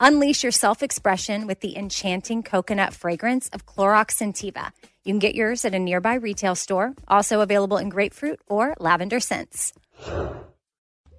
Unleash your self expression with the enchanting coconut fragrance of Clorox Scentiva. You can get yours at a nearby retail store, also available in grapefruit or lavender scents.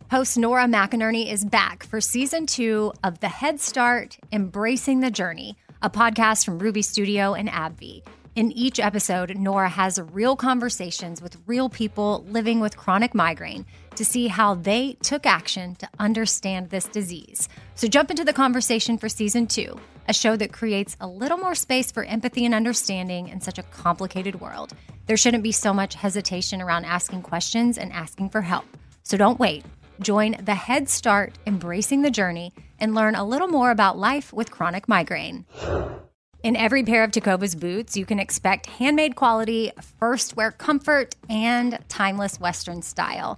Host Nora McInerney is back for season two of The Head Start Embracing the Journey, a podcast from Ruby Studio and AbbVie. In each episode, Nora has real conversations with real people living with chronic migraine to see how they took action to understand this disease. So jump into the conversation for season two, a show that creates a little more space for empathy and understanding in such a complicated world. There shouldn't be so much hesitation around asking questions and asking for help. So don't wait. Join the Head Start Embracing the Journey and learn a little more about life with chronic migraine. In every pair of Tecovas boots, you can expect handmade quality, first wear comfort, and timeless Western style.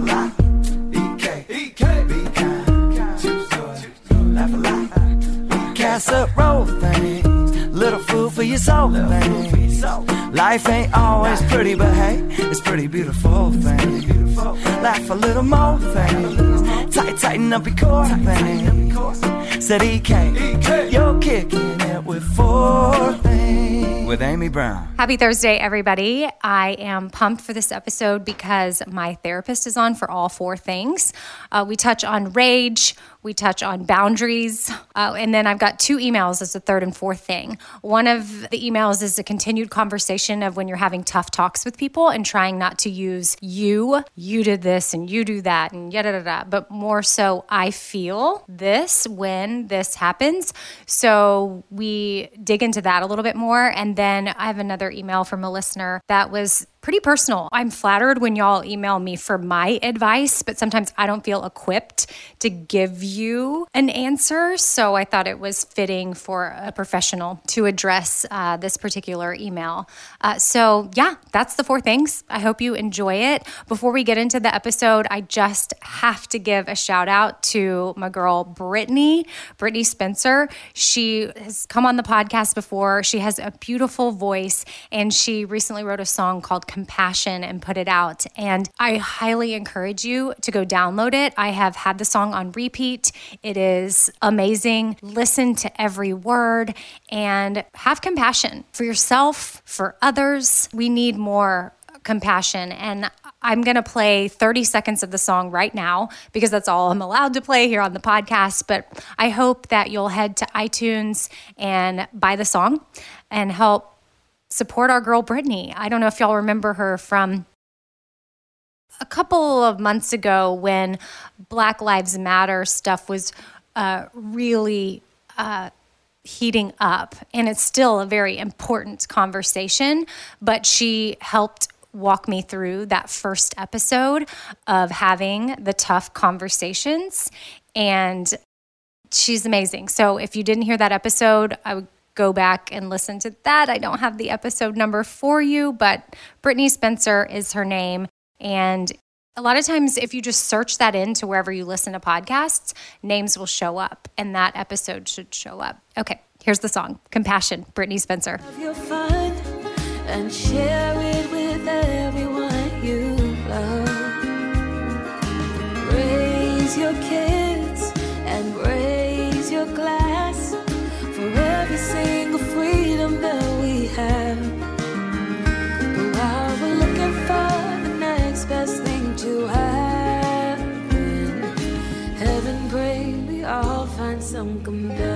Laugh a lot. EK, EK, be kind, choose joy, laugh a lot. Casserole things, little food for your soul. Things. Life ain't always pretty, but hey, it's pretty beautiful things. Laugh a little more things, tight, tighten up your core things. Said EK, you're kicking it with four things with Amy Brown. Happy Thursday, everybody. I am pumped for this episode because my therapist is on for all four things. Uh, we touch on rage, we touch on boundaries, uh, and then I've got two emails as the third and fourth thing. One of the emails is a continued conversation of when you're having tough talks with people and trying not to use you, you did this and you do that and yada da da, but more so I feel this when this happens. So we dig into that a little bit more. And then I have another email from a listener that was pretty personal. I'm flattered when y'all email me for my advice, but sometimes I don't feel equipped to give you an answer. So I thought it was fitting for a professional to address uh, this particular email. Uh, so, yeah, that's the four things. I hope you enjoy it. Before we get into the episode, I just have to give a shout out to my girl, Brittney, Brittney Spencer. She has come on the podcast before. She has a beautiful voice, and she recently wrote a song called compassion and put it out. And I highly encourage you to go download it. I have had the song on repeat. It is amazing. Listen to every word and have compassion for yourself, for others. We need more compassion. And I'm going to play 30 seconds of the song right now because that's all I'm allowed to play here on the podcast. But I hope that you'll head to iTunes and buy the song and help support our girl Brittney. I don't know if y'all remember her from a couple of months ago when Black Lives Matter stuff was uh, really uh, heating up. And it's still a very important conversation, but she helped walk me through that first episode of having the tough conversations. And she's amazing. So if you didn't hear that episode, I would go back and listen to that. I don't have the episode number for you, but Brittney Spencer is her name. And A lot of times, if you just search that into wherever you listen to podcasts, names will show up and that episode should show up. Okay, here's the song Compassion, Brittney Spencer. And share it with everyone you love. Raise your kids all find some compassion.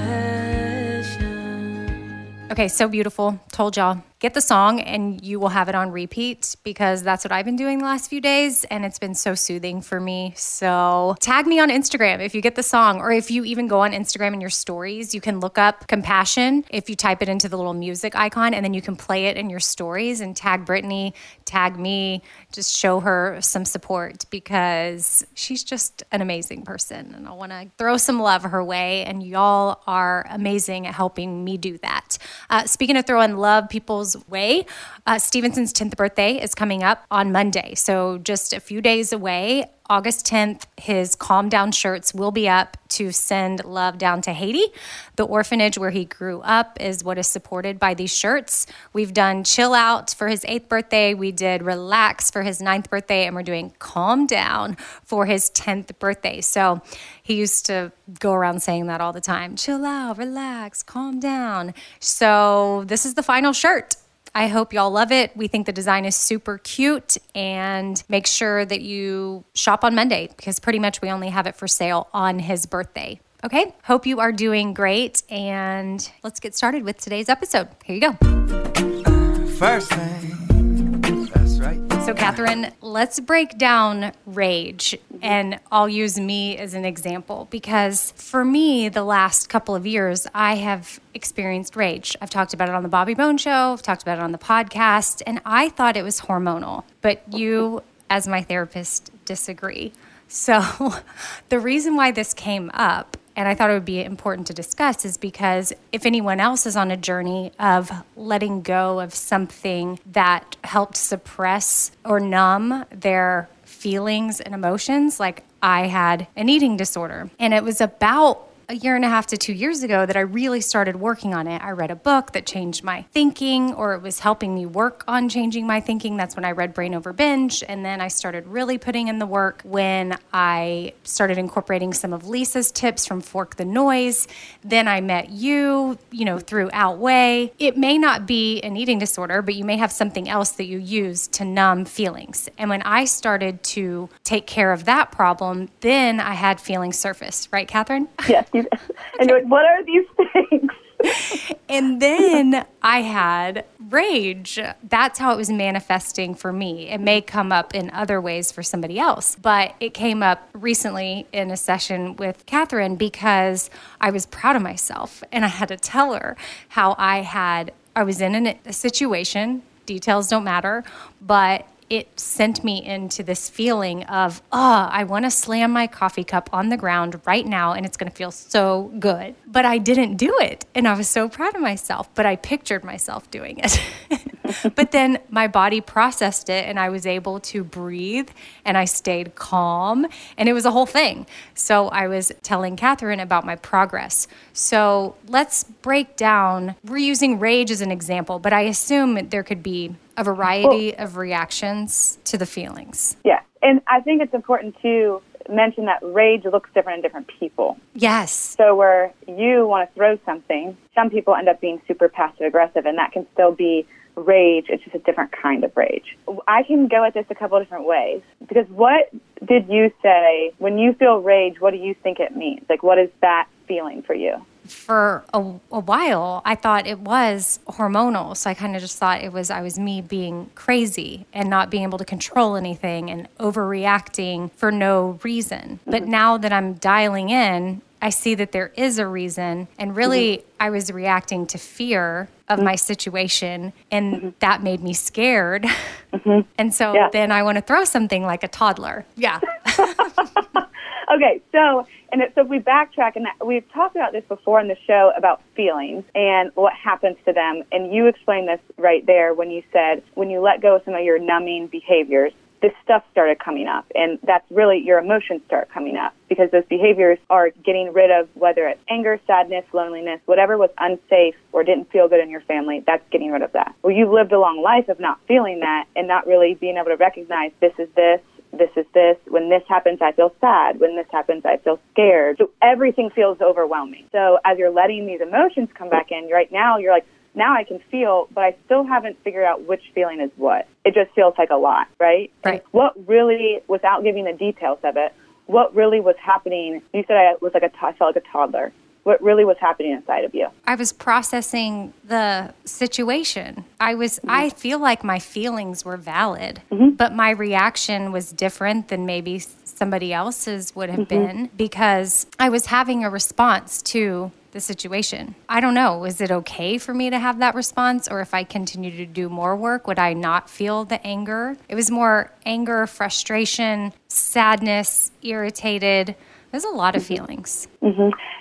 Okay, so beautiful. Told y'all. Get the song and you will have it on repeat because that's what I've been doing the last few days and it's been so soothing for me. So tag me on Instagram if you get the song or if you even go on Instagram in your stories, you can look up compassion if you type it into the little music icon and then you can play it in your stories and tag Brittney, tag me, just show her some support because she's just an amazing person and I want to throw some love her way and y'all are amazing at helping me do that. Uh, speaking of throwing love people's way, uh, Stevenson's 10th birthday is coming up on Monday. So just a few days away. August 10th, his Calm Down shirts will be up to send love down to Haiti. The orphanage where he grew up is what is supported by these shirts. We've done Chill Out for his eighth birthday, we did Relax for his ninth birthday, and we're doing Calm Down for his 10th birthday. So he used to go around saying that all the time chill out, relax, calm down. So this is the final shirt. I hope y'all love it. We think the design is super cute and make sure that you shop on Monday because pretty much we only have it for sale on his birthday. Okay, hope you are doing great and let's get started with today's episode. Here you go. First thing. So, Catherine, let's break down rage. And I'll use me as an example because for me, the last couple of years, I have experienced rage. I've talked about it on the Bobby Bones Show, I've talked about it on the podcast, and I thought it was hormonal. But you, as my therapist, disagree. So, the reason why this came up and I thought it would be important to discuss is because if anyone else is on a journey of letting go of something that helped suppress or numb their feelings and emotions, like I had an eating disorder, and it was about a year and a half to two years ago that I really started working on it. I read a book that changed my thinking, or it was helping me work on changing my thinking. That's when I read Brain Over Binge. And then I started really putting in the work when I started incorporating some of Lisa's tips from Fork the Noise. Then I met you, you know, through Outweigh. It may not be an eating disorder, but you may have something else that you use to numb feelings. And when I started to take care of that problem, then I had feelings surface, right, Catherine? Yes. And what are these things? And then I had rage. That's how it was manifesting for me. It may come up in other ways for somebody else, but it came up recently in a session with Catherine because I was proud of myself and I had to tell her how I had, I was in an, a situation, details don't matter, but it sent me into this feeling of, oh, I want to slam my coffee cup on the ground right now and it's going to feel so good. But I didn't do it. And I was so proud of myself, but I pictured myself doing it. but then my body processed it and I was able to breathe and I stayed calm and it was a whole thing. So I was telling Catherine about my progress. So let's break down. We're using rage as an example, but I assume there could be a variety of reactions to the feelings. Yeah. And I think it's important to mention that rage looks different in different people. Yes. So where you want to throw something, some people end up being super passive aggressive, and that can still be rage. It's just a different kind of rage. I can go at this a couple of different ways because what did you say when you feel rage? What do you think it means? Like, what is that feeling for you? For a, a, while, I thought it was hormonal. So I kind of just thought it was I was me being crazy and not being able to control anything and overreacting for no reason. But mm-hmm. now that I'm dialing in, I see that there is a reason. And really, mm-hmm. I was reacting to fear of mm-hmm. my situation, and that made me scared. and so Yeah. then I want to throw something like a toddler. Yeah. Okay, so and it, so if we backtrack, and that, we've talked about this before in the show about feelings and what happens to them. And you explained this right there when you said when you let go of some of your numbing behaviors, this stuff started coming up. And that's really your emotions start coming up because those behaviors are getting rid of whether it's anger, sadness, loneliness, whatever was unsafe or didn't feel good in your family, that's getting rid of that. Well, you've lived a long life of not feeling that and not really being able to recognize this is this, this is this. When this happens, I feel sad. When this happens, I feel scared. So everything feels overwhelming. So as you're letting these emotions come back in, right now you're like, now I can feel, but I still haven't figured out which feeling is what. It just feels like a lot, right? Right. What really, without giving the details of it, what really was happening? You said I was like a, t- I felt like a toddler. What really was happening inside of you? I was processing the situation. I was mm-hmm. I feel like my feelings were valid, mm-hmm. but my reaction was different than maybe somebody else's would have mm-hmm. been because I was having a response to the situation. I don't know, is it okay for me to have that response or if I continue to do more work would I not feel the anger? It was more anger, frustration, sadness, irritated. There's a lot of feelings.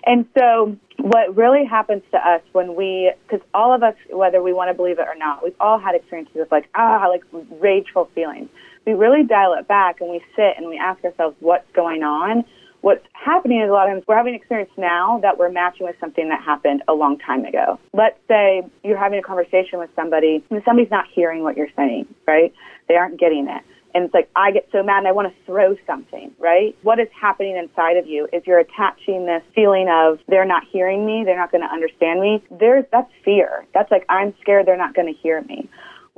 And so, what really happens to us when we, because all of us, whether we want to believe it or not, we've all had experiences of like, ah, like rageful feelings. We really dial it back and we sit and we ask ourselves, what's going on? What's happening is a lot of times we're having an experience now that we're matching with something that happened a long time ago. Let's say you're having a conversation with somebody and somebody's not hearing what you're saying, right? They aren't getting it. And it's like, I get so mad and I want to throw something, right? What is happening inside of you is you're attaching this feeling of they're not hearing me, they're not going to understand me. There's, that's fear. That's like, I'm scared they're not going to hear me.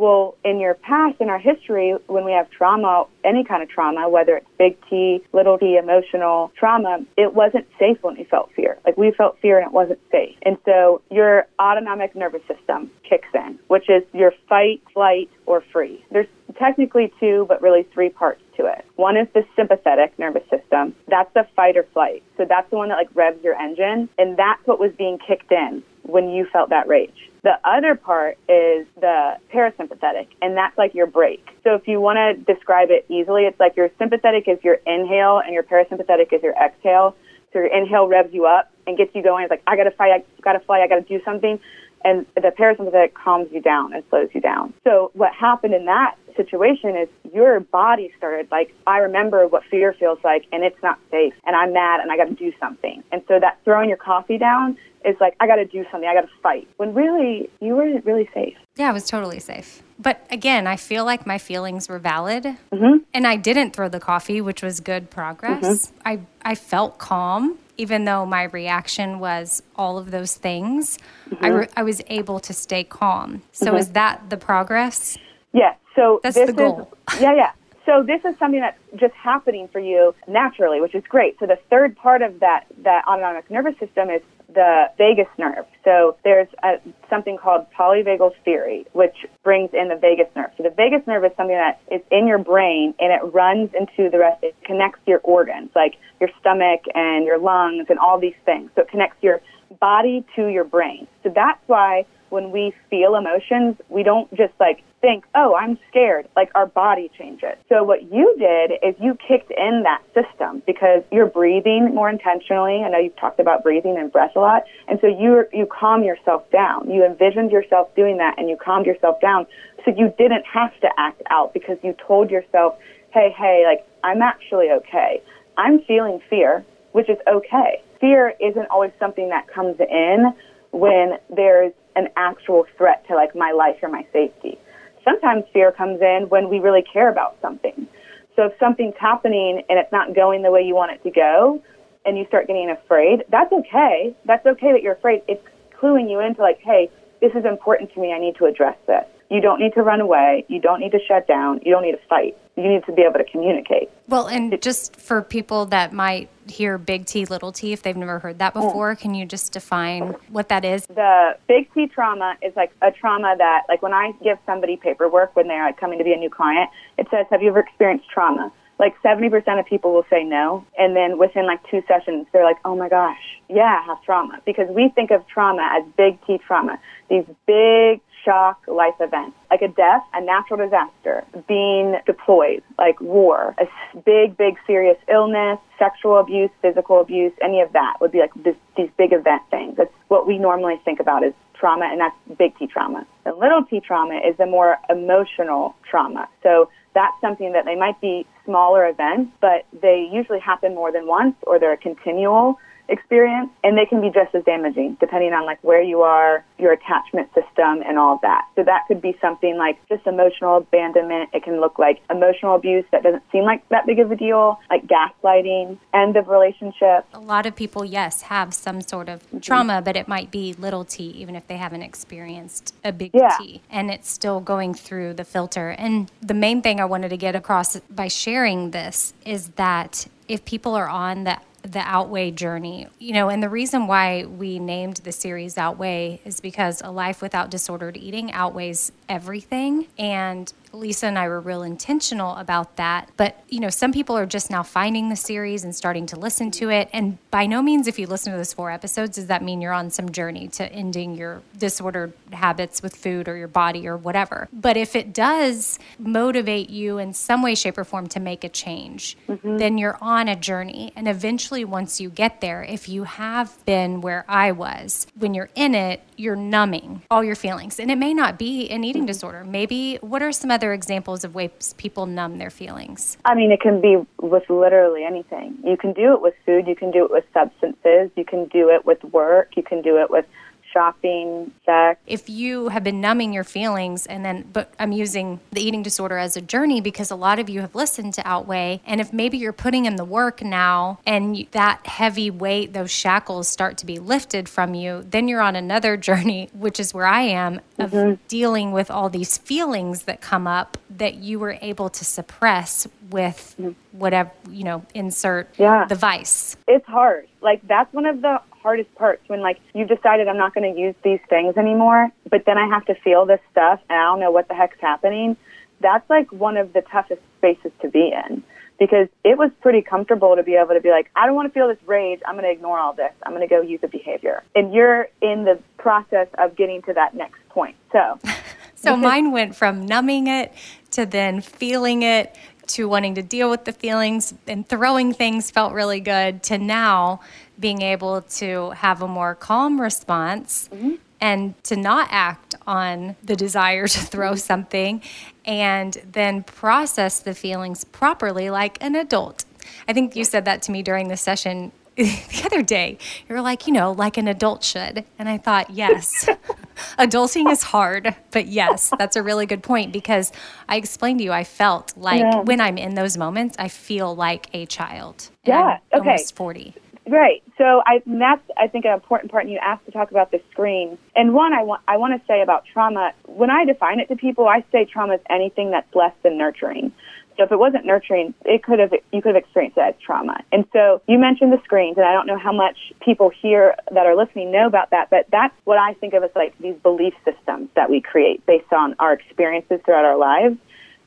Well, in your past, in our history, when we have trauma, any kind of trauma, whether it's big T, little t, emotional trauma, it wasn't safe when we felt fear. Like we felt fear and it wasn't safe. And so your autonomic nervous system kicks in, which is your fight, flight, or free. There's technically two, but really three parts to it. One is the sympathetic nervous system. That's the fight or flight. So that's the one that like revs your engine. And that's what was being kicked in when you felt that rage. The other part is the parasympathetic, and that's like your brake. So if you want to describe it easily, it's like your sympathetic is your inhale and your parasympathetic is your exhale. So your inhale revs you up and gets you going. It's like, I got to fight, I got to fly, I got to do something. And the parasympathetic calms you down and slows you down. So what happened in that situation is your body started like, I remember what fear feels like and it's not safe and I'm mad and I got to do something. And so that throwing your coffee down is like, I got to do something, I got to fight. When really, you were really safe. Yeah, I was totally safe. But again, I feel like my feelings were valid. Mm-hmm. And I didn't throw the coffee, which was good progress. I, I felt calm, even though my reaction was all of those things. I, mm-hmm. re- I was able to stay calm. So mm-hmm. is that the progress? Yeah. So That's this the goal. Is, yeah, yeah. So this is something that's just happening for you naturally, which is great. So the third part of that that autonomic nervous system is the vagus nerve. So there's a, something called polyvagal theory, which brings in the vagus nerve. So the vagus nerve is something that is in your brain and it runs into the rest. It connects your organs, like your stomach and your lungs and all these things. So it connects your body to your brain. So that's why when we feel emotions, we don't just like think, oh, I'm scared. Like our body changes. So what you did is you kicked in that system because you're breathing more intentionally. I know you've talked about breathing and breath a lot. And so you, you calm yourself down. You envisioned yourself doing that and you calmed yourself down. So you didn't have to act out because you told yourself, hey, hey, like I'm actually okay. I'm feeling fear, which is okay. Fear isn't always something that comes in when there's an actual threat to like my life or my safety. Sometimes fear comes in when we really care about something. So if something's happening and it's not going the way you want it to go and you start getting afraid, that's okay. That's okay that you're afraid. It's cluing you into like, hey, this is important to me. I need to address this. You don't need to run away. You don't need to shut down. You don't need to fight. You need to be able to communicate. Well, and just for people that might hear big T, little t, if they've never heard that mm. before, can you just define what that is? the big T trauma is like a trauma that, like when I give somebody paperwork when they're like coming to be a new client, it says, "Have you ever experienced trauma?" Like 70% of people will say no, and then within like two sessions, they're like, "Oh my gosh, yeah, I have trauma," because we think of trauma as big T trauma, these big shock life events, like a death, a natural disaster, being deployed, like war, a big, big serious illness, sexual abuse, physical abuse, any of that would be like this, these big event things. That's what we normally think about as trauma, and that's big T trauma. The little t trauma is the more emotional trauma. So that's something that they might be smaller events, but they usually happen more than once or they're a continual experience and they can be just as damaging depending on like where you are, your attachment system and all of that. So that could be something like just emotional abandonment. It can look like emotional abuse that doesn't seem like that big of a deal, like gaslighting, end of relationship. A lot of people, yes, have some sort of mm-hmm. trauma, but it might be little t, even if they haven't experienced a big yeah. T. And it's still going through the filter. And the main thing I wanted to get across by sharing this is that if people are on the the Outweigh journey. You know, and the reason why we named the series Outweigh is because a life without disordered eating outweighs everything. And Lisa and I were real intentional about that. But, you know, some people are just now finding the series and starting to listen to it. And by no means, if you listen to those four episodes, does that mean you're on some journey to ending your disordered habits with food or your body or whatever. But if it does motivate you in some way, shape, or form to make a change, mm-hmm. then you're on a journey. And eventually, once you get there, if you have been where I was, when you're in it, you're numbing all your feelings. And it may not be an eating disorder. Maybe what are some other examples of ways people numb their feelings? I mean, it can be with literally anything. You can do it with food, you can do it with substances, you can do it with work, you can do it with shopping, sex. If you have been numbing your feelings, and then, but I'm using the eating disorder as a journey because a lot of you have listened to Outweigh. And if maybe you're putting in the work now and that heavy weight, those shackles start to be lifted from you, then you're on another journey, which is where I am, of mm-hmm. dealing with all these feelings that come up that you were able to suppress with whatever, you know, insert yeah. the vice. It's hard. Like, that's one of the hardest parts when like you've decided I'm not going to use these things anymore, but then I have to feel this stuff and I don't know what the heck's happening. That's like one of the toughest spaces to be in because it was pretty comfortable to be able to be like, I don't want to feel this rage. I'm going to ignore all this. I'm going to go use a behavior. And you're in the process of getting to that next point. So, so mine went from numbing it to then feeling it to wanting to deal with the feelings and throwing things felt really good to now being able to have a more calm response mm-hmm. and to not act on the desire to throw something and then process the feelings properly like an adult. I think you said that to me during the session the other day. You were like, you know, like an adult should. And I thought, yes, adulting is hard. But yes, that's a really good point because I explained to you, I felt like yeah. when I'm in those moments, I feel like a child. yeah. I'm okay. Almost 40. Right. So I, that's, I think, an important part. And you asked to talk about the screen. And one, I want, I want to say about trauma. When I define it to people, I say trauma is anything that's less than nurturing. So if it wasn't nurturing, it could have you could have experienced it as trauma. And so you mentioned the screens, and I don't know how much people here that are listening know about that, but that's what I think of as like these belief systems that we create based on our experiences throughout our lives.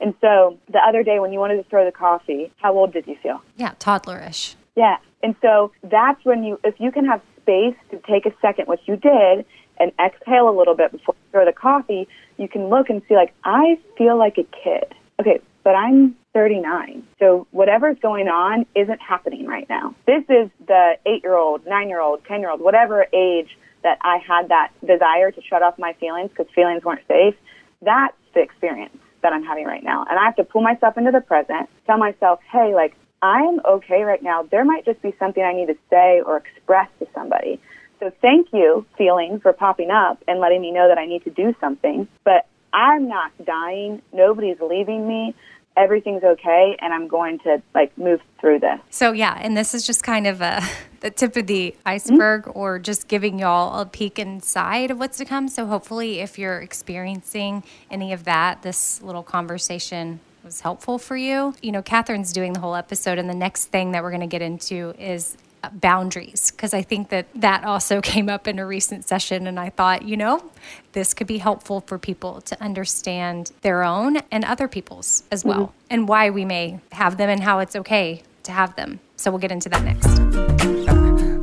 And so the other day when you wanted to throw the coffee, how old did you feel? Yeah, toddlerish. Yeah. And so that's when you, if you can have space to take a second, which you did, and exhale a little bit before you throw the coffee, you can look and see, like, I feel like a kid. Okay, but I'm 39. So whatever's going on isn't happening right now. This is the eight year old, nine year old, 10 year old, whatever age that I had that desire to shut off my feelings because feelings weren't safe. That's the experience that I'm having right now. And I have to pull myself into the present, tell myself, hey, like, I'm okay right now. There might just be something I need to say or express to somebody. So thank you, feeling, for popping up and letting me know that I need to do something. But I'm not dying. Nobody's leaving me everything's okay and I'm going to like move through this. So yeah, and this is just kind of a the tip of the iceberg mm-hmm. or just giving y'all a peek inside of what's to come. So hopefully if you're experiencing any of that, this little conversation was helpful for you. You know, Catherine's doing the whole episode and the next thing that we're going to get into is boundaries because I think that that also came up in a recent session. And I thought, you know, this could be helpful for people to understand their own and other people's as well, mm-hmm. and why we may have them and how it's okay to have them. So we'll get into that next.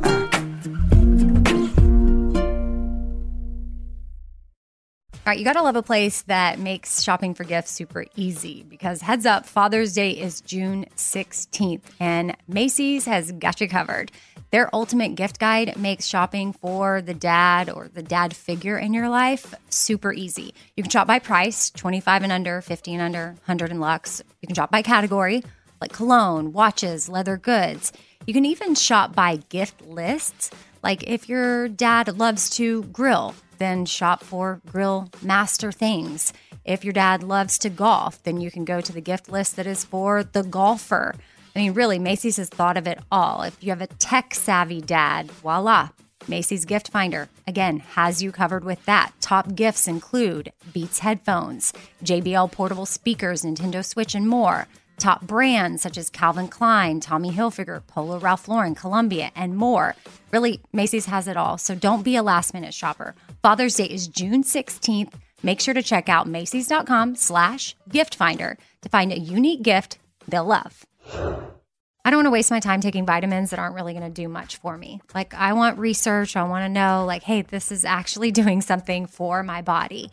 All right, you got to love a place that makes shopping for gifts super easy because heads up, Father's Day is June 16th and Macy's has got you covered. Their ultimate gift guide makes shopping for the dad or the dad figure in your life super easy. You can shop by price, 25 and under, 50 and under, 100 and lux. You can shop by category, like cologne, watches, leather goods. You can even shop by gift lists. Like if your dad loves to grill, then shop for grill master things. If your dad loves to golf, then you can go to the gift list that is for the golfer. I mean, really, Macy's has thought of it all. If you have a tech savvy dad, voila, Macy's Gift Finder, again, has you covered with that. Top gifts include Beats headphones, JBL portable speakers, Nintendo Switch, and more. Top brands such as Calvin Klein, Tommy Hilfiger, Polo Ralph Lauren, Columbia, and more. Really, Macy's has it all, so don't be a last minute shopper. Father's Day is June 16th. Make sure to check out Macy's.com slash gift finder to find a unique gift they'll love. I don't want to waste my time taking vitamins that aren't really going to do much for me. Like, I want research. I want to know, like, hey, this is actually doing something for my body.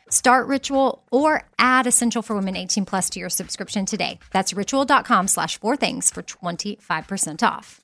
Start Ritual or add Essential for Women 18 plus to your subscription today. That's ritual.com slash four things for 25% off.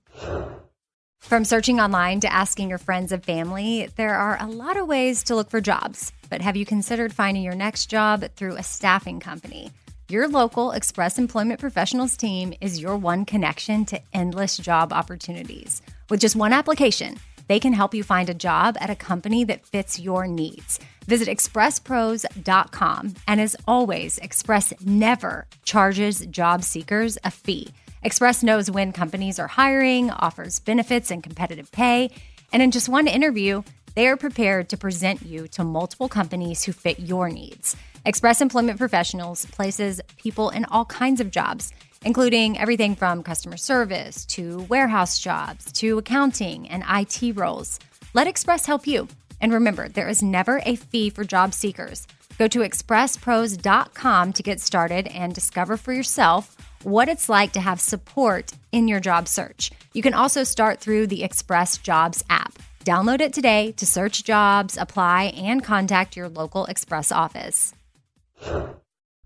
From searching online to asking your friends and family, there are a lot of ways to look for jobs. But have you considered finding your next job through a staffing company? Your local Express Employment Professionals team is your one connection to endless job opportunities. With just one application, they can help you find a job at a company that fits your needs. Visit expresspros.com. And as always, Express never charges job seekers a fee. Express knows when companies are hiring, offers benefits and competitive pay. And in just one interview, they are prepared to present you to multiple companies who fit your needs. Express Employment Professionals places people in all kinds of jobs, including everything from customer service to warehouse jobs to accounting and IT roles. Let Express help you. And remember, there is never a fee for job seekers. Go to expresspros.com to get started and discover for yourself what it's like to have support in your job search. You can also start through the Express Jobs app. Download it today to search jobs, apply, and contact your local Express office.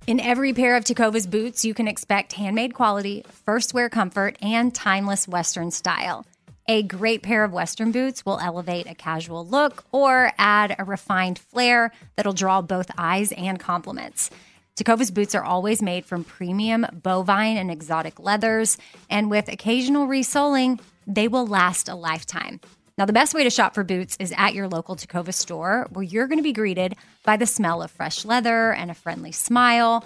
In every pair of Tecovas boots, you can expect handmade quality, first wear comfort, and timeless Western style. A great pair of Western boots will elevate a casual look or add a refined flair that'll draw both eyes and compliments. Tecovas boots are always made from premium bovine and exotic leathers, and with occasional resoling, they will last a lifetime. Now, the best way to shop for boots is at your local Tecovas store, where you're going to be greeted by the smell of fresh leather and a friendly smile.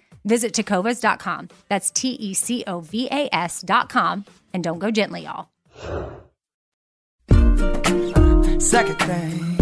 Visit tecovas.com. That's T E C O V A S.com. And don't go gently, y'all. Second thing.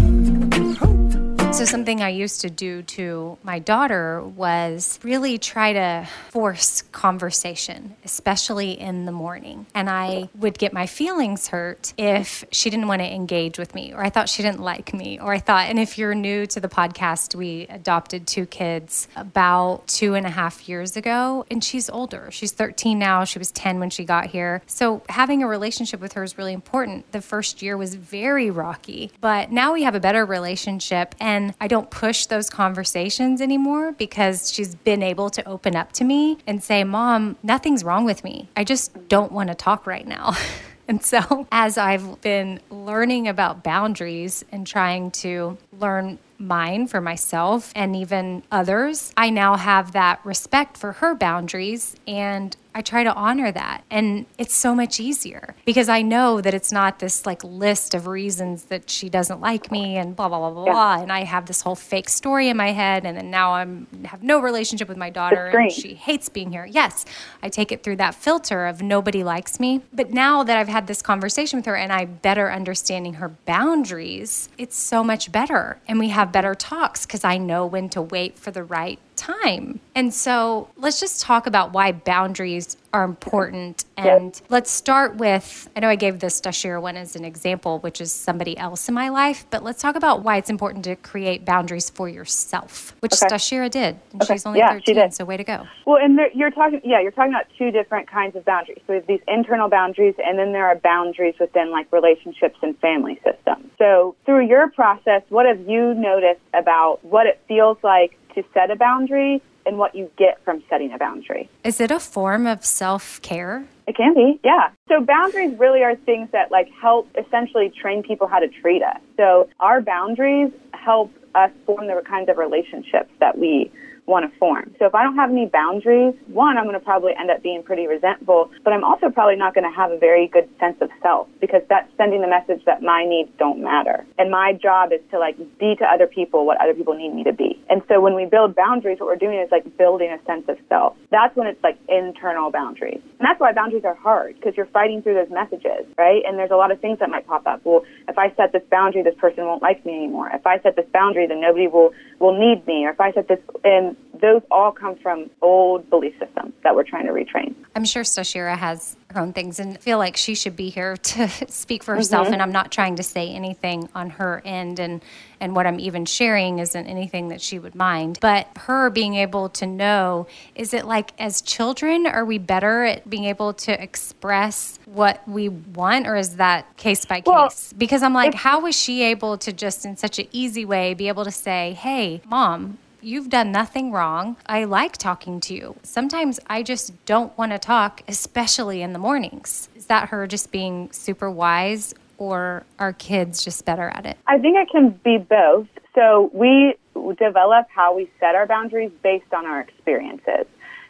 So, something I used to do to my daughter was really try to force conversation, especially in the morning. And I would get my feelings hurt if she didn't want to engage with me, or I thought she didn't like me, or I thought, and if you're new to the podcast, we adopted two kids about two and a half years ago, and she's older. She's 13 now. She was 10 when she got here. So, having a relationship with her is really important. The first year was very rocky, but now we have a better relationship. And I don't push those conversations anymore because she's been able to open up to me and say, Mom, nothing's wrong with me. I just don't want to talk right now. And so, as I've been learning about boundaries and trying to learn mine for myself and even others, I now have that respect for her boundaries and I try to honor that. And it's so much easier because I know that it's not this like list of reasons that she doesn't like me and blah, blah, blah, blah, Yeah. blah. And I have this whole fake story in my head. And then now I'm have no relationship with my daughter and she hates being here. Yes, I take it through that filter of nobody likes me. But now that I've had this conversation with her and I better understanding her boundaries, it's so much better. And we have better talks because I know when to wait for the right time. And so let's just talk about why boundaries are important. And let's start with I know I gave this Dashira one as an example, which is somebody else in my life, but let's talk about why it's important to create boundaries for yourself, which Okay. Dashira did. And Okay. she's only Yeah, she 13, did. so way to go. Well, and there, you're talking, yeah, you're talking about two different kinds of boundaries. So we have these internal boundaries, and then there are boundaries within like relationships and family systems. So through your process, what have you noticed about what it feels like to set a boundary and what you get from setting a boundary? Is it a form of self care? It can be, yeah. So boundaries really are things that like help essentially train people how to treat us. So our boundaries help us form the kinds of relationships that we want to form. So if I don't have any boundaries, one, I'm going to probably end up being pretty resentful, but I'm also probably not going to have a very good sense of self because that's sending the message that my needs don't matter. And my job is to like be to other people what other people need me to be. And so when we build boundaries, what we're doing is like building a sense of self. That's when it's like internal boundaries. And that's why boundaries are hard because you're fighting through those messages, right? And there's a lot of things that might pop up. Well, if I set this boundary, this person won't like me anymore. If I set this boundary, then nobody will will need me. Or if I set this, and those all come from old belief systems that we're trying to retrain. I'm sure Dashira has her own things and feel like she should be here to speak for herself. Mm-hmm. And I'm not trying to say anything on her end and and what I'm even sharing isn't anything that she would mind. But her being able to know, is it like as children, are we better at being able to express what we want or is that case by Well, case? Because I'm like, how was she able to just in such an easy way be able to say, Hey, mom, You've done nothing wrong. I like talking to you. Sometimes I just don't want to talk, especially in the mornings. Is that her just being super wise, or are kids just better at it? I think it can be both. So we develop how we set our boundaries based on our experiences.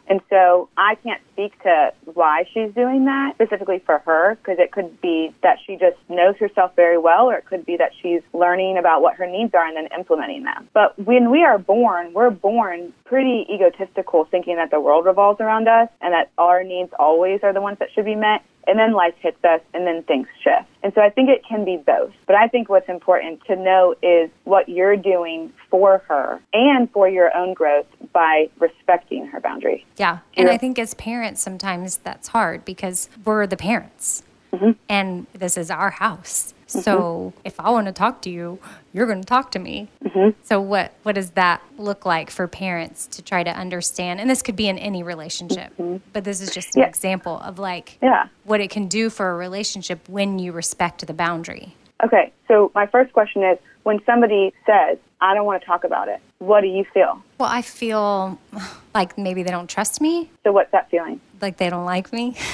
And so I can't speak to why she's doing that specifically for her because it could be that she just knows herself very well or it could be that she's learning about what her needs are and then implementing them. But when we are born, we're born pretty egotistical thinking that the world revolves around us and that our needs always are the ones that should be met. And then life hits us and then things shift. And so I think it can be both. But I think what's important to know is what you're doing for her and for your own growth by respecting her boundary. Yeah. And. I think as parents, sometimes that's hard because we're the parents mm-hmm. and this is our house. So mm-hmm. if I want to talk to you, you're going to talk to me. Mm-hmm. So what what does that look like for parents to try to understand? And this could be in any relationship, mm-hmm. but this is just an Yeah. example of like Yeah. what it can do for a relationship when you respect the boundary. Okay, so my first question is when somebody says, I don't want to talk about it, what do you feel? Well, I feel like maybe they don't trust me, So what's that feeling? like they don't like me.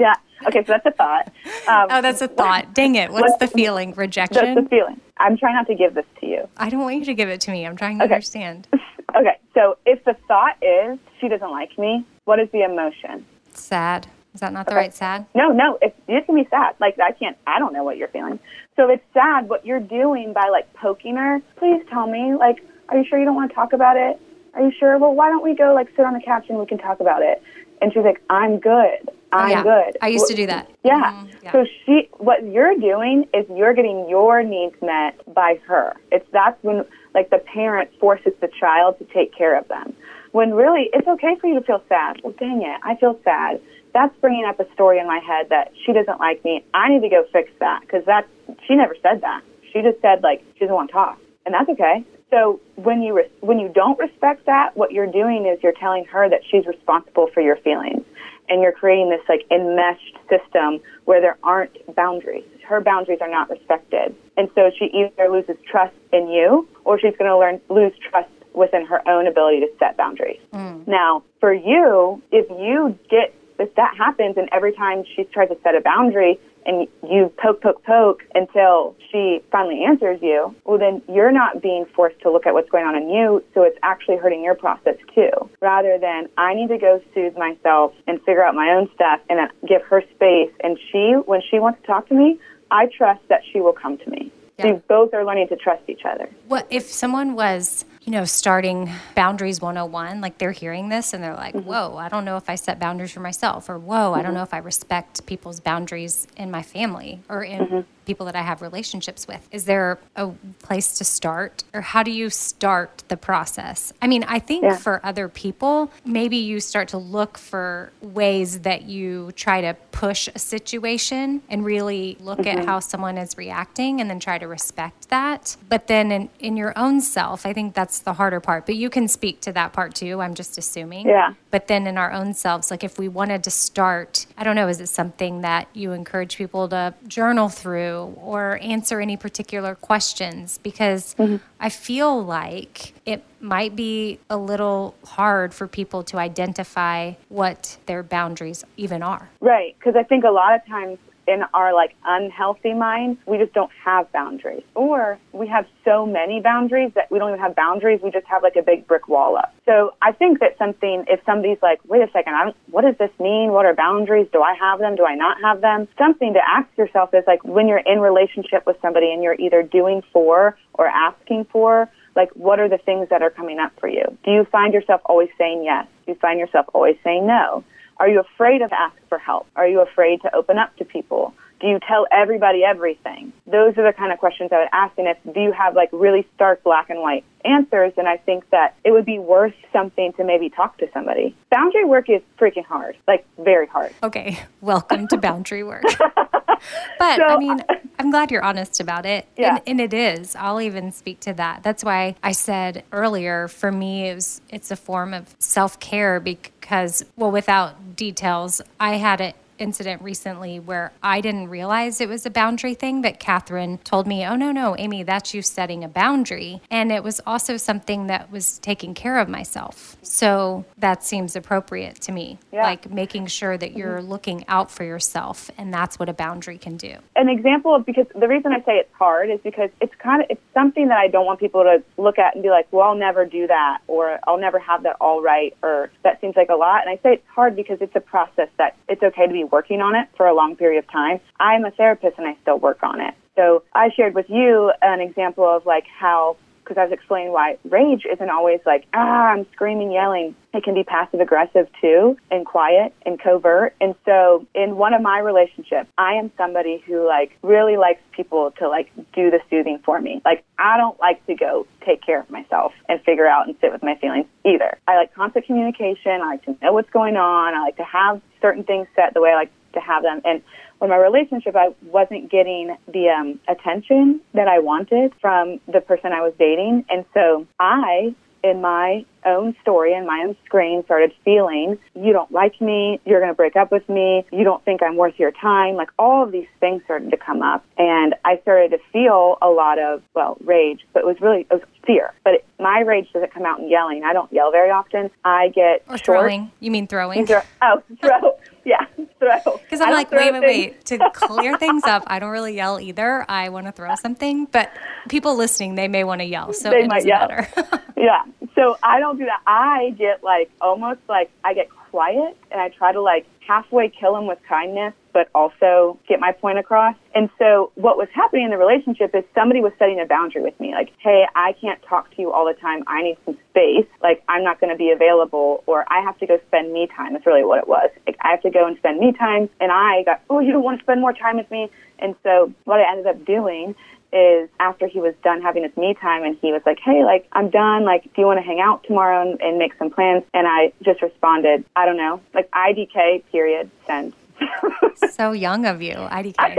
Yeah. Okay, so that's a thought. Um, oh, that's a thought. Dang it. What's the feeling? that's Rejection? the feeling. I'm trying not to give this to you. I don't want you to give it to me. I'm trying to Okay. understand. Okay, so if the thought is she doesn't like me, what is the emotion? Sad. Is that not the Okay. right sad? No, no, it's, it can be sad. Like I can't, I don't know what you're feeling. So if it's sad, what you're doing by like poking her, please tell me. Like, are you sure you don't want to talk about it? Are you sure? Well, why don't we go like sit on the couch and we can talk about it? And she's like, I'm good. I'm yeah. good. I used to do that. Yeah. Mhm, yeah. So she, what you're doing is you're getting your needs met by her. It's that's when, like the parent forces the child to take care of them. When really, it's okay for you to feel sad. Well, dang it, I feel sad. That's bringing up a story in my head that she doesn't like me. I need to go fix that because that she never said that. She just said like she doesn't want to talk, and that's okay. So when you res- when you don't respect that, what you're doing is you're telling her that she's responsible for your feelings, and you're creating this like enmeshed system where there aren't boundaries. Her boundaries are not respected, and so she either loses trust in you, or she's going to learn lose trust within her own ability to set boundaries. Mm. Now, for you, if you get if that happens, and every time she tries to set a boundary, and you poke, poke, poke until she finally answers you, well, then you're not being forced to look at what's going on in you, so it's actually hurting your process too. Rather than, I need to go soothe myself and figure out my own stuff and then give her space. And she, when she wants to talk to me, I trust that she will come to me. So Yeah. you both are learning to trust each other. What if someone was, you know, starting boundaries 101, like they're hearing this and they're like, Mm-hmm. whoa, I don't know if I set boundaries for myself, or whoa, I don't know if I respect people's boundaries in my family or in Mm-hmm. People that I have relationships with. Is there a place to start, or how do you start the process? I mean, I think Yeah. for other people, maybe you start to look for ways that you try to push a situation and really look at mm-hmm. how someone is reacting and then try to respect that. But then in, in your own self, I think that's the harder part. But you can speak to that part too. I'm just assuming. Yeah. But then in our own selves, like if we wanted to start, I don't know, is it something that you encourage people to journal through or answer any particular questions? Because mm-hmm. I feel like it might be a little hard for people to identify what their boundaries even are. Right, because I think a lot of times in our like unhealthy minds, we just don't have boundaries, or we have so many boundaries that we don't even have boundaries. We just have like a big brick wall up. So I think that something, if somebody's like, wait a second, I don't, what does this mean? What are boundaries? Do I have them? Do I not have them? Something to ask yourself is like when you're in relationship with somebody and you're either doing for or asking for. Like, what are the things that are coming up for you? Do you find yourself always saying yes? Do you find yourself always saying no? Are you afraid of ask for help? Are you afraid to open up to people? Do you tell everybody everything? Those are the kind of questions I would ask. And if do you have like really stark black and white answers, then I think that it would be worth something to maybe talk to somebody. Boundary work is freaking hard, like very hard. Okay, welcome to boundary work. but I mean, I'm glad you're honest about it. Yeah. And, and it is. I'll even speak to that. That's why I said earlier, for me, it was, it's a form of self care because, well, without details, I had it incident recently where I didn't realize it was a boundary thing, but Catherine told me, oh, no, no, Amy, that's you setting a boundary. And it was also something that was taking care of myself. So that seems appropriate to me. Yeah. Like making sure that you're mm-hmm. looking out for yourself. And that's what a boundary can do. an example of because the reason I say it's hard is because it's kind of it's something that I don't want people to look at and be like, well, I'll never do that, or I'll never have that all right, or that seems like a lot. And I say it's hard because it's a process that it's okay to be working on it for a long period of time. I'm a therapist and I still work on it. So I shared with you an example of like how because I was explaining why rage isn't always like, ah, I'm screaming, yelling. It can be passive aggressive too, and quiet and covert. And so in one of my relationships, I am somebody who like really likes people to like do the soothing for me. Like I don't like to go take care of myself and figure out and sit with my feelings either. I like constant communication. I like to know what's going on. I like to have certain things set the way I like to have them. And when my relationship, I wasn't getting the um, attention that I wanted from the person I was dating. And so I, in my own story and my own screen, started feeling, you don't like me, you're going to break up with me, you don't think I'm worth your time. Like all of these things started to come up. And I started to feel a lot of, well, rage, but it was really, it was fear. But it, my rage doesn't come out in yelling. I don't yell very often. I get Or short. throwing. You mean throwing? Throw, oh, throw. Yeah, throw. Because I'm like, wait, wait, wait. To clear things up, I don't really yell either. I want to throw something, but people listening, they may want to yell. So They it might yell. matter. Yeah. So I don't do that. I get like almost like I get quiet and I try to like halfway kill him with kindness, but also get my point across. And so what was happening in the relationship is somebody was setting a boundary with me, like, hey, I can't talk to you all the time. I need some space. Like, I'm not going to be available, or I have to go spend me time. That's really what it was. Like, I have to go and spend me time. And I got, oh, you don't want to spend more time with me. And so what I ended up doing is after he was done having his me time and he was like, hey, like, I'm done. Like, do you want to hang out tomorrow and, and make some plans? And I just responded, I don't know, like IDK, period, send. so young of you, IDK.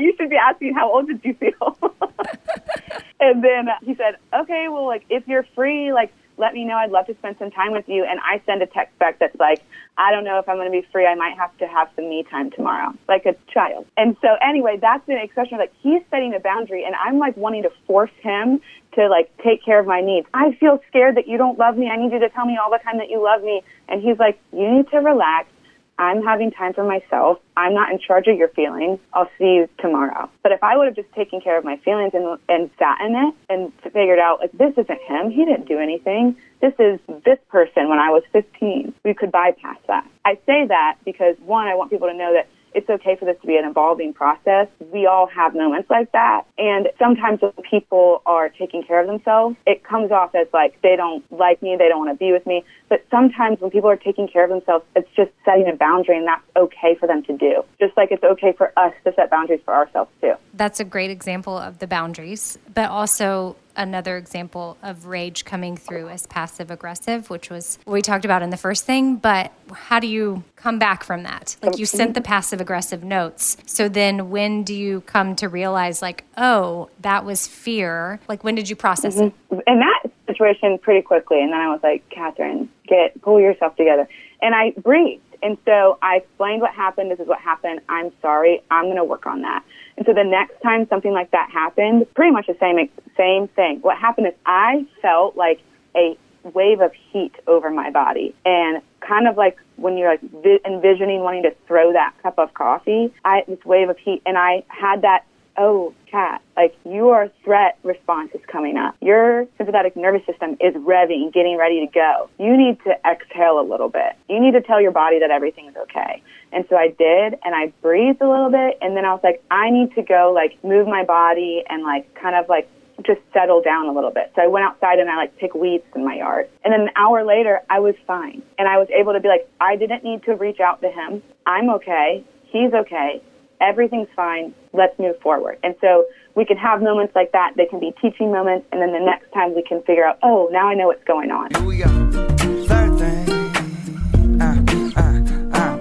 you should be asking how old did you feel? and then he said, okay, well, like, if you're free, like, let me know. I'd love to spend some time with you. And I send a text back that's like, I don't know if I'm going to be free. I might have to have some me time tomorrow, like a child. And so anyway, that's an expression like he's setting a boundary and I'm like wanting to force him to like take care of my needs. I feel scared that you don't love me. I need you to tell me all the time that you love me. And he's like, you need to relax. I'm having time for myself. I'm not in charge of your feelings. I'll see you tomorrow. But if I would have just taken care of my feelings and, and sat in it and figured out, like, this isn't him. He didn't do anything. This is this person when I was 15. We could bypass that. I say that because, one, I want people to know that it's okay for this to be an evolving process. We all have moments like that. And sometimes when people are taking care of themselves, it comes off as like they don't like me, they don't want to be with me. But sometimes when people are taking care of themselves, it's just setting a boundary and that's okay for them to do. Just like it's okay for us to set boundaries for ourselves too. That's a great example of the boundaries, but also another example of rage coming through as passive aggressive, which was what we talked about in the first thing. But how do you come back from that? Like you sent the passive aggressive notes. So then when do you come to realize, like, oh, that was fear? Like, when did you process mm-hmm. it? In that situation, pretty quickly. And then I was like, Catherine, get, pull yourself together. And I breathed. And so I explained what happened. This is what happened. I'm sorry. I'm going to work on that. And so the next time something like that happened, pretty much the same same thing. What happened is I felt like a wave of heat over my body and kind of like when you're like vi- envisioning wanting to throw that cup of coffee, I this wave of heat and I had that oh, cat, like your threat response is coming up. Your sympathetic nervous system is revving, getting ready to go. You need to exhale a little bit. You need to tell your body that everything's okay. And so I did, and I breathed a little bit, and then I was like, I need to go, like, move my body and, like, kind of like just settle down a little bit. So I went outside and I like pick weeds in my yard. And then an hour later, I was fine. And I was able to be like, I didn't need to reach out to him. I'm okay. He's okay. Everything's fine. Let's move forward. And so we can have moments like that. They can be teaching moments. And then the next time we can figure out, oh, now I know what's going on.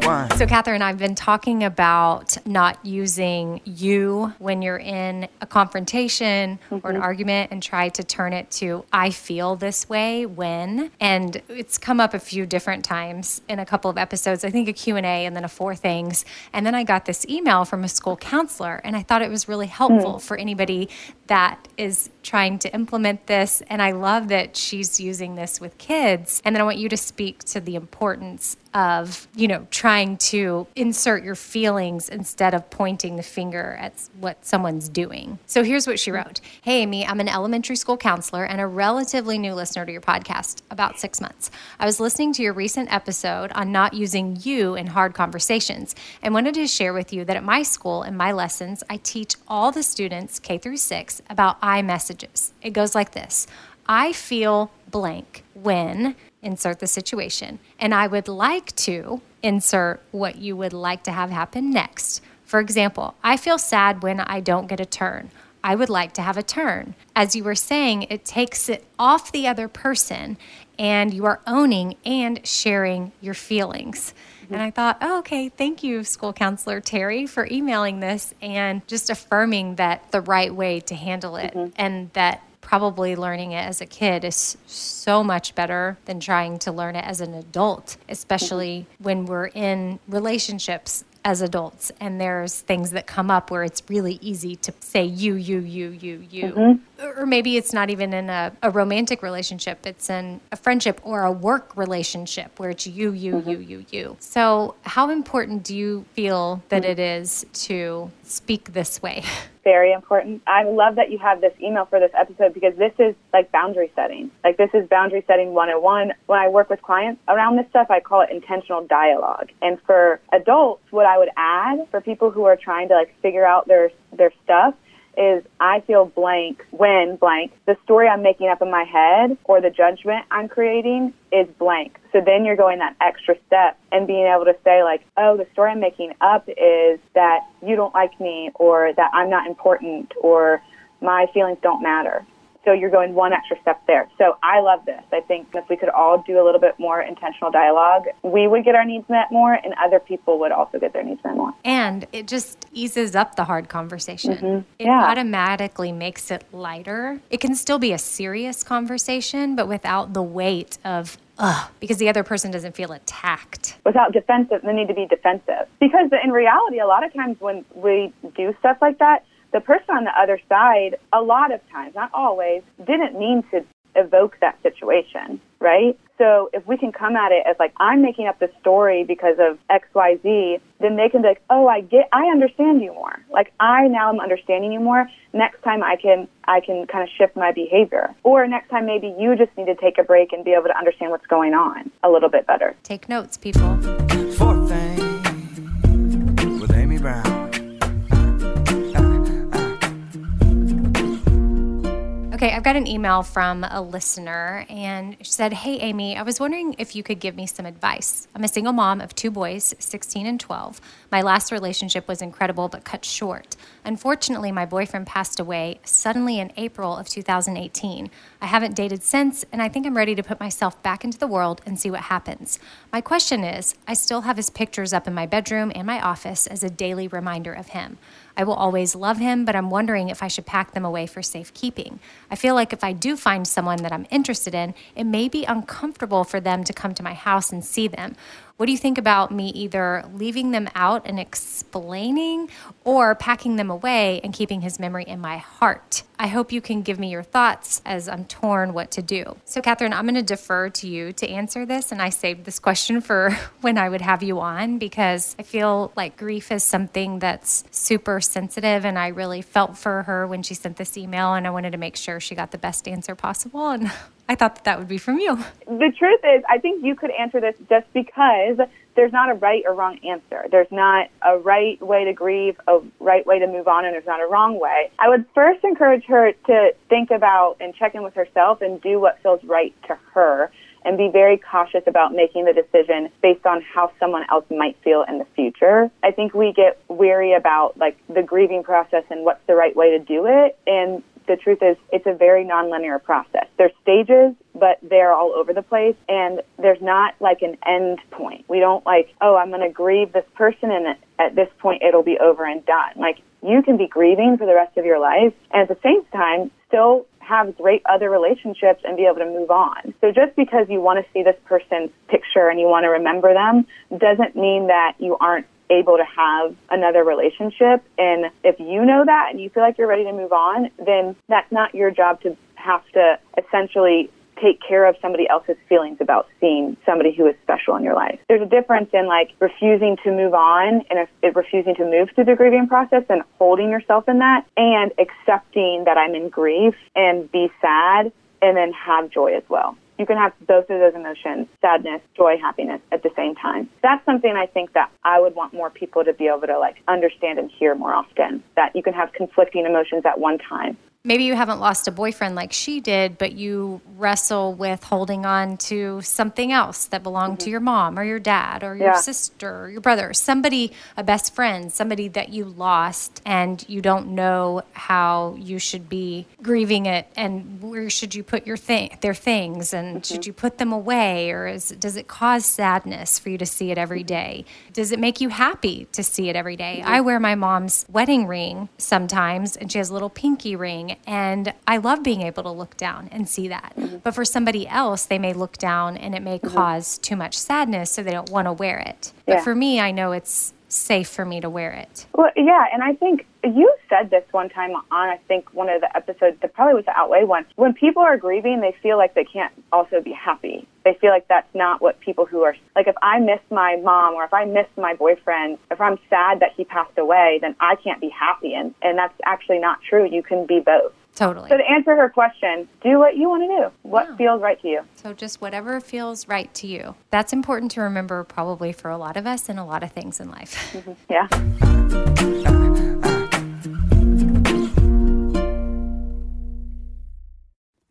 So, Catherine, I've been talking about not using you when you're in a confrontation mm-hmm. or an mm-hmm. argument and try to turn it to I feel this way when. And it's come up a few different times in a couple of episodes. I think a Q&A and then a four things. And then I got this email from a school counselor and I thought it was really helpful mm. for anybody that is trying to implement this. And I love that she's using this with kids. And then I want you to speak to the importance of, you know, trying to insert your feelings instead of pointing the finger at what someone's doing. So here's what she wrote Hey, Amy, I'm an elementary school counselor and a relatively new listener to your podcast, about six months. I was listening to your recent episode on not using you in hard conversations and wanted to share with you that at my school, in my lessons, I teach all the students, K through six, about I messages. It goes like this I feel blank when insert the situation. And I would like to insert what you would like to have happen next. For example, I feel sad when I don't get a turn. I would like to have a turn. As you were saying, it takes it off the other person and you are owning and sharing your feelings. And I thought, oh, okay, thank you, school counselor Terry, for emailing this and just affirming that the right way to handle it mm-hmm. and that probably learning it as a kid is so much better than trying to learn it as an adult, especially when we're in relationships as adults and there's things that come up where it's really easy to say you you you you you mm-hmm. or maybe it's not even in a, a, romantic relationship it's in a friendship or a work relationship where it's you you mm-hmm. you you you so how important do you feel that mm-hmm. it is to speak this way very important. I love that you have this email for this episode because this is like boundary setting. Like this is boundary setting 101. When I work with clients around this stuff, I call it intentional dialogue. And for adults, what I would add for people who are trying to like figure out their their stuff is I feel blank when blank. The story I'm making up in my head or the judgment I'm creating is blank. So then you're going that extra step and being able to say like, oh, the story I'm making up is that you don't like me or that I'm not important or my feelings don't matter. So you're going one extra step there. So I love this. I think if we could all do a little bit more intentional dialogue, we would get our needs met more and other people would also get their needs met more. And it just eases up the hard conversation. Mm-hmm. It Yeah. automatically makes it lighter. It can still be a serious conversation, but without the weight of, ugh, because the other person doesn't feel attacked. without defensive, the need to be defensive. Because in reality, a lot of times when we do stuff like that, the person on the other side, a lot of times, not always, didn't mean to evoke that situation, right? So if we can come at it as like, I'm making up this story because of X, Y, Z, then they can be like, oh, I get, I understand you more. Like I now am understanding you more. Next time I can, I can kind of shift my behavior. Or next time maybe you just need to take a break and be able to understand what's going on a little bit better. Take notes, people. Four Things with Amy Brown. Okay, I've got an email from a listener and she said, Hey, Amy, I was wondering if you could give me some advice. I'm a single mom of two boys, 16 and 12. My last relationship was incredible but cut short. Unfortunately, my boyfriend passed away suddenly in April of 2018. I haven't dated since, and I think I'm ready to put myself back into the world and see what happens. My question is I still have his pictures up in my bedroom and my office as a daily reminder of him. I will always love him, but I'm wondering if I should pack them away for safekeeping. I feel like if I do find someone that I'm interested in, it may be uncomfortable for them to come to my house and see them. What do you think about me either leaving them out and explaining or packing them away and keeping his memory in my heart? I hope you can give me your thoughts as I'm torn what to do. So, Catherine, I'm going to defer to you to answer this. And I saved this question for when I would have you on because I feel like grief is something that's super sensitive. And I really felt for her when she sent this email. And I wanted to make sure she got the best answer possible. And I thought that that would be from you. the truth is, I think you could answer this just because there's not a right or wrong answer. There's not a right way to grieve, a right way to move on, and there's not a wrong way. I would first encourage her to think about and check in with herself and do what feels right to her and be very cautious about making the decision based on how someone else might feel in the future. I think we get weary about like the grieving process and what's the right way to do it and the truth is it's a very nonlinear process. There's stages, but they're all over the place and there's not like an end point. We don't like, oh, I'm going to grieve this person and at this point it'll be over and done. Like you can be grieving for the rest of your life and at the same time still have great other relationships and be able to move on. So just because you want to see this person's picture and you want to remember them doesn't mean that you aren't able to have another relationship. And if you know that and you feel like you're ready to move on, then that's not your job to have to essentially take care of somebody else's feelings about seeing somebody who is special in your life. There's a difference in like refusing to move on and if, refusing to move through the grieving process and holding yourself in that and accepting that I'm in grief and be sad and then have joy as well. You can have both of those emotions, sadness, joy, happiness at the same time. That's something I think that I would want more people to be able to like understand and hear more often. That you can have conflicting emotions at one time. Maybe you haven't lost a boyfriend like she did, but you wrestle with holding on to something else that belonged to mm-hmm. your mom or your dad or your Yeah. sister or your brother, somebody, a best friend, somebody that you lost and you don't know how you should be grieving it and where should you put your thing, their things and mm-hmm. should you put them away or is, does it cause sadness for you to see it every mm-hmm. day? Does it make you happy to see it every day? I wear my mom's wedding ring sometimes and she has a little pinky ring and I love being able to look down and see that. Mm-hmm. But for somebody else, they may look down and it may mm-hmm. cause too much sadness so they don't want to wear it. But for me, I know it's safe for me to wear it. Well, yeah, and I think you said this one time on I think one of the episodes that probably was the Outweigh one. When people are grieving, they feel like they can't also be happy. They feel like that's not what people who are like if I miss my mom or if I miss my boyfriend, if I'm sad that he passed away, then I can't be happy and and that's actually not true. You can be both. Totally. So to answer her question, do what you want to do. What yeah. feels right to you? So just whatever feels right to you. That's important to remember probably for a lot of us and a lot of things in life. Mm-hmm. Yeah.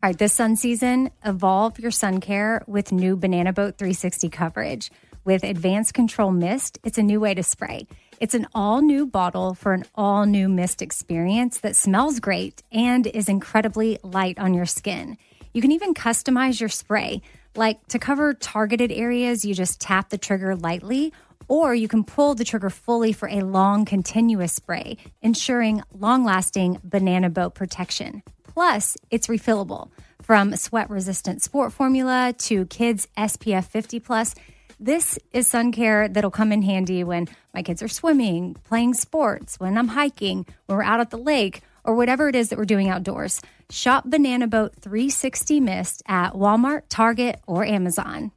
All right, this sun season, evolve your sun care with new Banana Boat 360 coverage. With advanced control mist, it's a new way to spray. It's an all new bottle for an all new mist experience that smells great and is incredibly light on your skin. You can even customize your spray. Like to cover targeted areas, you just tap the trigger lightly, or you can pull the trigger fully for a long, continuous spray, ensuring long lasting banana boat protection. Plus, it's refillable. From sweat resistant sport formula to kids SPF 50 plus, this is sun care that'll come in handy when my kids are swimming, playing sports, when I'm hiking, when we're out at the lake, or whatever it is that we're doing outdoors. Shop Banana Boat 360 Mist at Walmart, Target, or Amazon.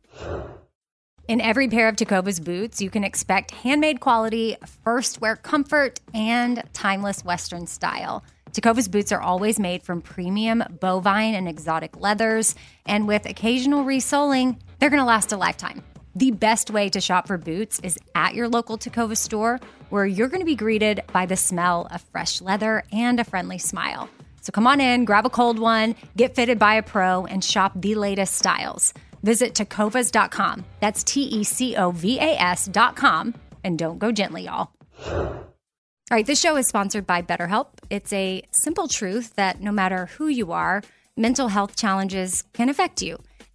In every pair of Tecovas boots, you can expect handmade quality, first wear comfort, and timeless Western style. Tecovas boots are always made from premium bovine and exotic leathers, and with occasional resoling, they're going to last a lifetime. The best way to shop for boots is at your local Tecovas store, where you're going to be greeted by the smell of fresh leather and a friendly smile. So come on in, grab a cold one, get fitted by a pro, and shop the latest styles. Visit tecovas.com. That's T E C O V A S.com. And don't go gently, y'all. All right, this show is sponsored by BetterHelp. It's a simple truth that no matter who you are, mental health challenges can affect you,